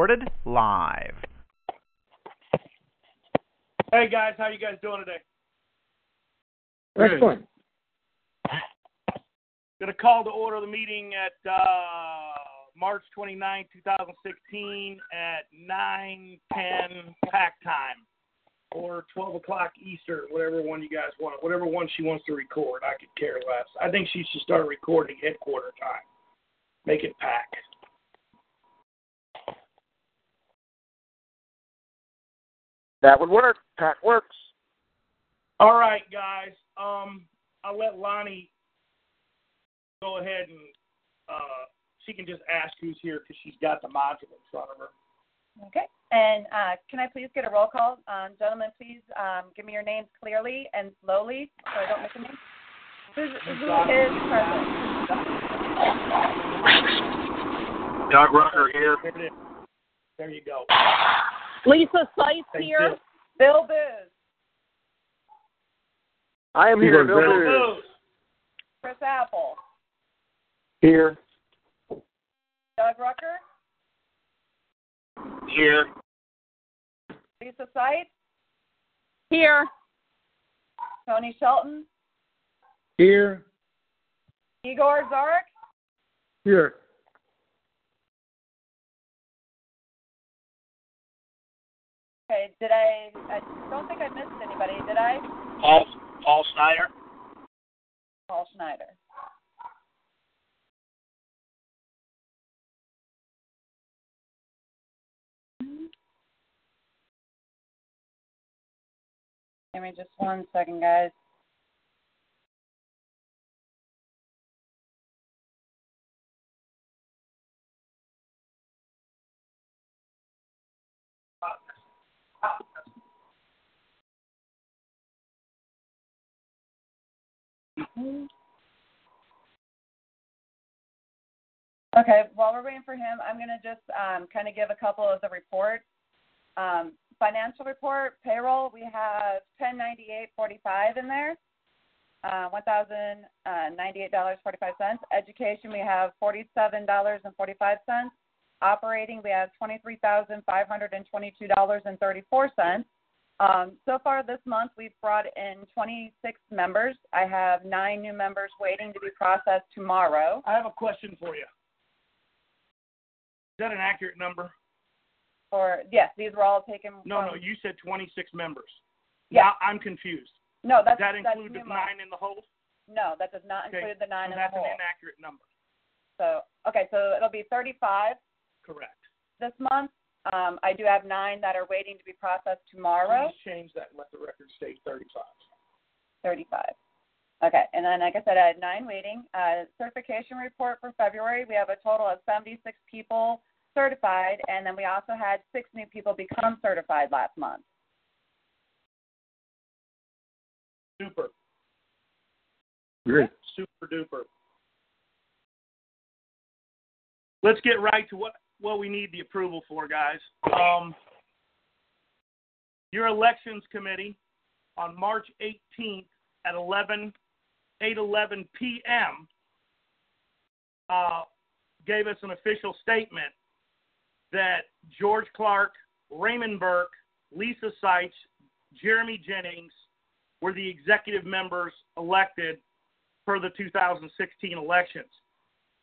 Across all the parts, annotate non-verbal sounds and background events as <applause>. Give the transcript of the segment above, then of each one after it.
Recorded live. Hey guys, how you guys doing today? Excellent. Gonna call to order the meeting at uh, March 29, 2016 at 9:10 pack time, or 12 o'clock Eastern, whatever one you guys want, whatever one she wants to record. I could care less. I think she should start recording headquarter time. Make it pack. That would work. That works. All right, guys. Um, I'll let Lonnie go ahead and uh, she can just ask who's here because she's got the module in front of her. Okay. And uh, can I please get a roll call? Um, gentlemen, please um, give me your names clearly and slowly so I don't miss a name. Who's, who is present? Doug Rucker here. There. There you go. Lisa Seitz here. you. Bill Booz, I am here. Bill Booz. Booz. Booz. Chris Apple, Here. Doug Rucker, Here. Lisa Seitz, Here. Tony Shelton, Here. Igor Zarek, Here. Okay, did I? I don't think I missed anybody. Did I? Paul Paul Snyder. Paul Schneider. Give me just one second, guys. Okay, while we're waiting for him, I'm going to just um, kind of give a couple of the reports. Um, financial report, payroll, we have 1098.45 in there, uh, $1,098.45. Education, we have $47.45. Operating, we have $23,522.34. Um, so far this month, we've brought in 26 members. I have nine new members waiting to be processed tomorrow. I have a question for you. Is that an accurate number? Or yes, these were all taken. No, from, no. You said 26 members. Yeah. Now, I'm confused. No, that's Does that include the nine in the hole? No, that does not Okay, include the nine so in the hole. That's an inaccurate number. So okay, so it'll be 35 Correct. this month. Um, I do have nine that are waiting to be processed tomorrow. Please change that and let the record state 35. 35. Okay, and then like I said, I had nine waiting. Uh, certification report for February, we have a total of 76 people certified, and then we also had six new people become certified last month. Super, Great. super duper. Let's get right to what what we need the approval for, guys. Um, your elections committee on March 18th at 11 8:11 p.m. Uh, gave us an official statement that George Clark, Raymond Burke, Lisa Seitz, Jeremy Jennings were the executive members elected for the 2016 elections,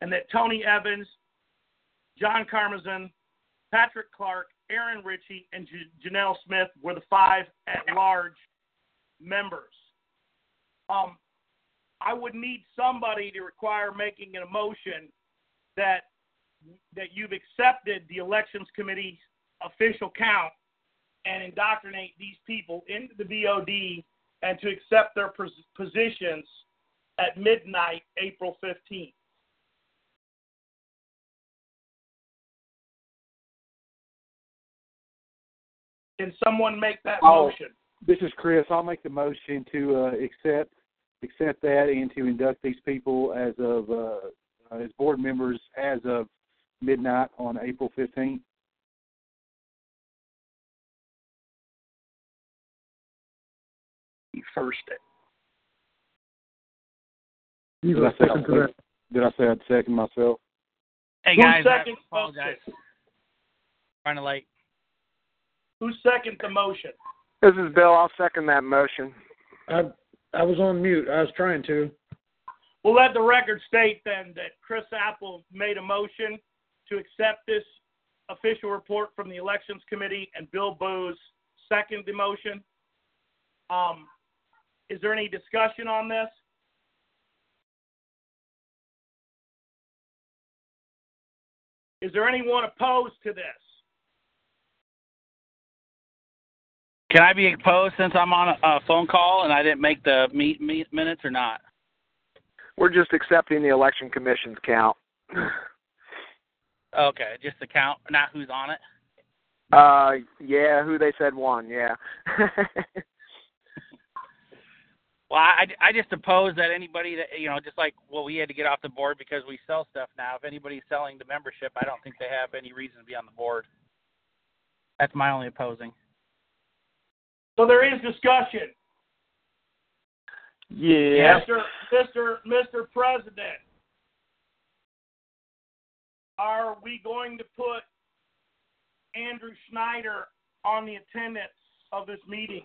and that Tony Evans, John Carmazin, Patrick Clark, Aaron Ritchie, and J- Janelle Smith were the five at-large members. Um, I would need somebody to require making an motion that that you've accepted the elections committee's official count and indoctrinate these people into the BOD and to accept their pos- positions at midnight, April 15th. Can someone make that Oh. motion? This is Chris. I'll make the motion to uh, accept accept that and to induct these people as of uh, as board members as of midnight on April fifteenth. He first it. Did I say I'd second- Did I say I'd second myself? Hey Who guys, I seconds apologize. motion? Running late. Who second the motion? This is Bill. I'll second that motion. I I was on mute. I was trying to. We'll let the record state then that Chris Apple made a motion to accept this official report from the Elections Committee and Bill Booz second the motion. Um, is there any discussion on this? Is there anyone opposed to this? Can I be opposed since I'm on a, a phone call and I didn't make the meet, meet minutes or not? We're just accepting the election commission's count. Okay, just the count, not who's on it. Uh, yeah, who they said won, yeah. <laughs> Well, I, I just oppose that anybody that you know, just like well, we had to get off the board because we sell stuff now. If anybody's selling the membership, I don't think they have any reason to be on the board. That's my only opposing. So there is discussion. yeah. Mr. Mr. Mr. President, are we going to put Andrew Schneider on the attendance of this meeting?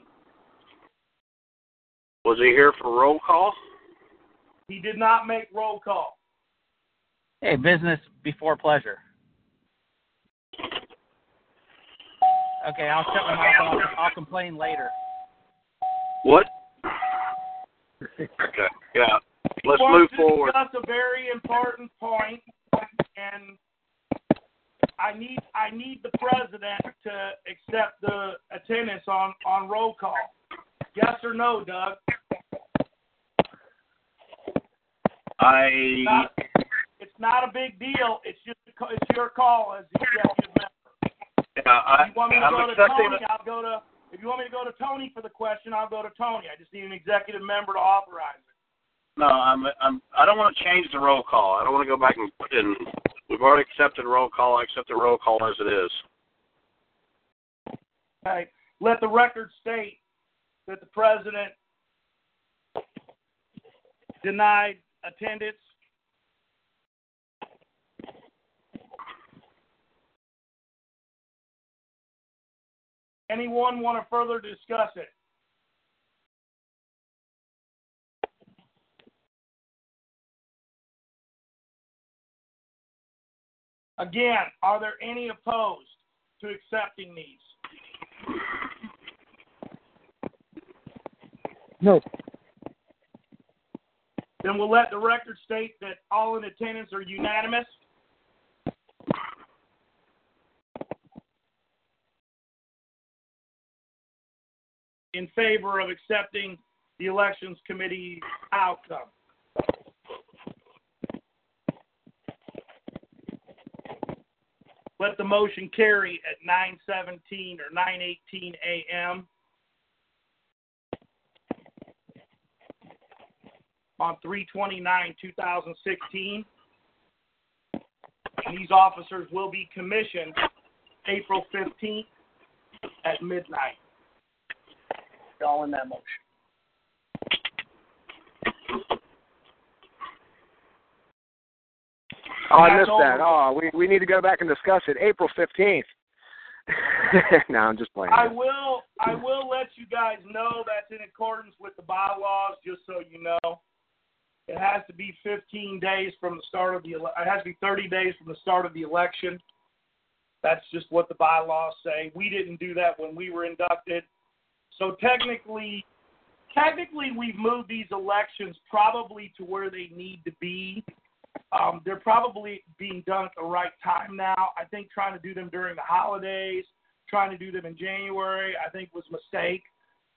Was he here for roll call? He did not make roll call. Hey, business before pleasure. Okay, I'll shut my mouth. I'll, I'll complain later. What? <laughs> Okay, yeah. Let's Want move to forward. Discuss a very important point, and I need I need the president to accept the attendance on on roll call. Yes or no, Doug? I Not, it's not a big deal. It's just it's your call as the executive member. yeah, I If you want me to I'm go to I'll go to. If you want me to go to Tony for the question, I'll go to Tony. I just need an executive member to authorize it. No, I'm I'm I don't want to change the roll call. I don't want to go back and in we've already accepted roll call. I accept the roll call as it is. Okay. Let the record state that the president denied attendance. Anyone want to further discuss it? Again, are there any opposed to accepting these? No. Then we'll let the record state that all in attendance are unanimous. In favor of accepting the elections committee outcome. Let the motion carry at 9:17 or 9:18 a.m. on 329 2016 and these officers will be commissioned April 15th at midnight. All in that motion. Oh, I missed that. Oh, we we need to go back and discuss it. April fifteenth. <laughs> no, I'm just playing. I will I will let you guys know that's in accordance with the bylaws, just so you know. It has to be 15 days from the start of the ele- it has to be 30 days from the start of the election. That's just what the bylaws say. We didn't do that when we were inducted. So technically technically we've moved these elections probably to where they need to be. Um, they're probably being done at the right time now. I think trying to do them during the holidays, trying to do them in January, I think was a mistake.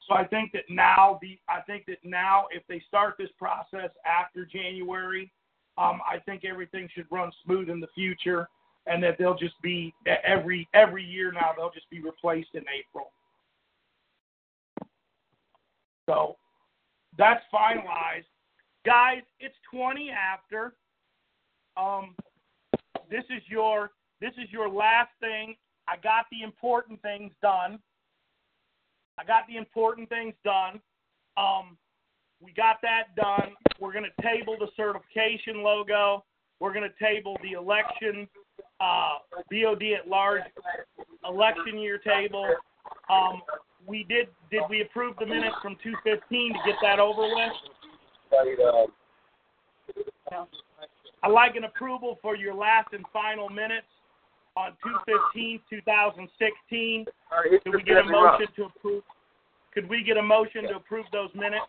So I think that now the I think that now if they start this process after January, um, I think everything should run smooth in the future, and that they'll just be every every year now they'll just be replaced in April. So that's finalized, guys. It's 20 after. Um, this is your this is your last thing. I got the important things done. I got the important things done. Um, we got that done. We're going to table the certification logo. We're going to table the election uh, BOD at large election year table. Um, we did did we approve the minutes from 215 to get that over with? I like an approval for your last and final minutes on 215 2016. Could we get a motion to approve? Could we get a motion to approve those minutes?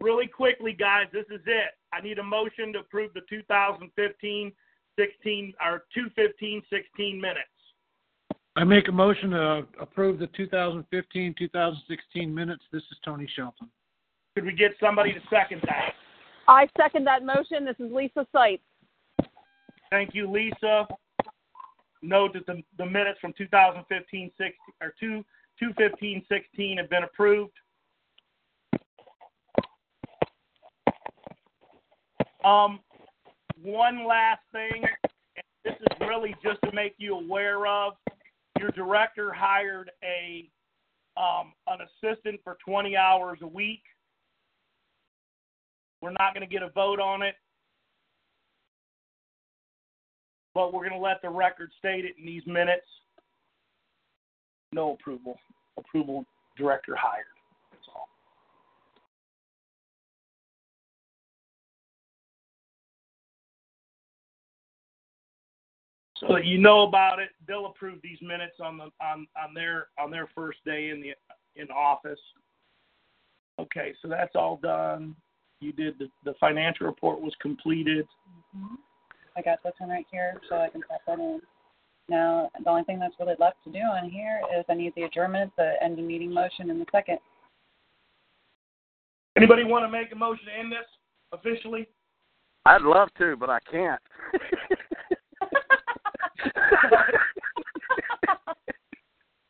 Really quickly, guys, this is it. I need a motion to approve the 2015 16 or 215 16 minutes. I make a motion to approve the 2015 2016 minutes. This is Tony Shelton. Could we get somebody to second that? I second that motion. This is Lisa Seitz. Thank you, Lisa. Note that the, the minutes from 2015 16 or 2 215 16 have been approved. Um, one last thing, and this is really just to make you aware of. Your director hired a um, an assistant for 20 hours a week. We're not going to get a vote on it, but we're going to let the record state it in these minutes. No approval. Approval director hired. That's all. So that you know about it, they'll approve these minutes on the on, on their on their first day in the in office. Okay, so that's all done. You did the, the financial report was completed. Mm-hmm. I got this one right here, so I can type that in. Now, the only thing that's really left to do on here is I need the adjournment, the end of meeting motion, and the second. Anybody want to make a motion to end this officially? I'd love to, but I can't. <laughs>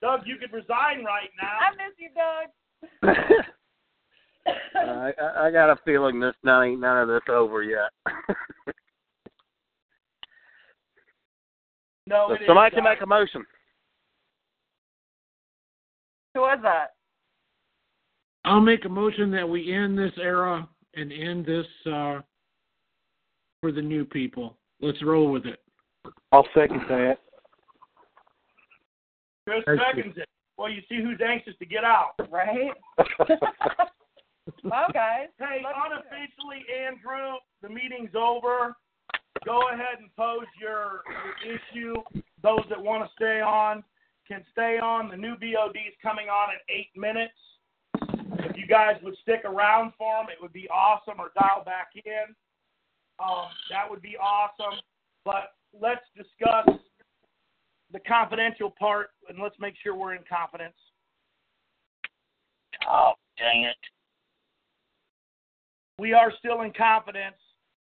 Doug, you could resign right now. I miss you, Doug. <laughs> I, I I got a feeling this none ain't none of this over yet. <laughs> No, So it is, somebody can make a motion. Who was that? I'll make a motion that we end this era and end this uh, for the new people. Let's roll with it. I'll second that. Chris seconds it. Well, you see who's anxious to get out. Right? <laughs> <laughs> wow, guys. <laughs> Hey, Love unofficially, Andrew, the meeting's over. Go ahead and pose your, your issue. Those that want to stay on can stay on. The new BOD's coming on in eight minutes. If you guys would stick around for them, it would be awesome, or dial back in. Um, that would be awesome. But let's discuss the confidential part, and let's make sure we're in confidence. Oh, dang it. We are still in confidence.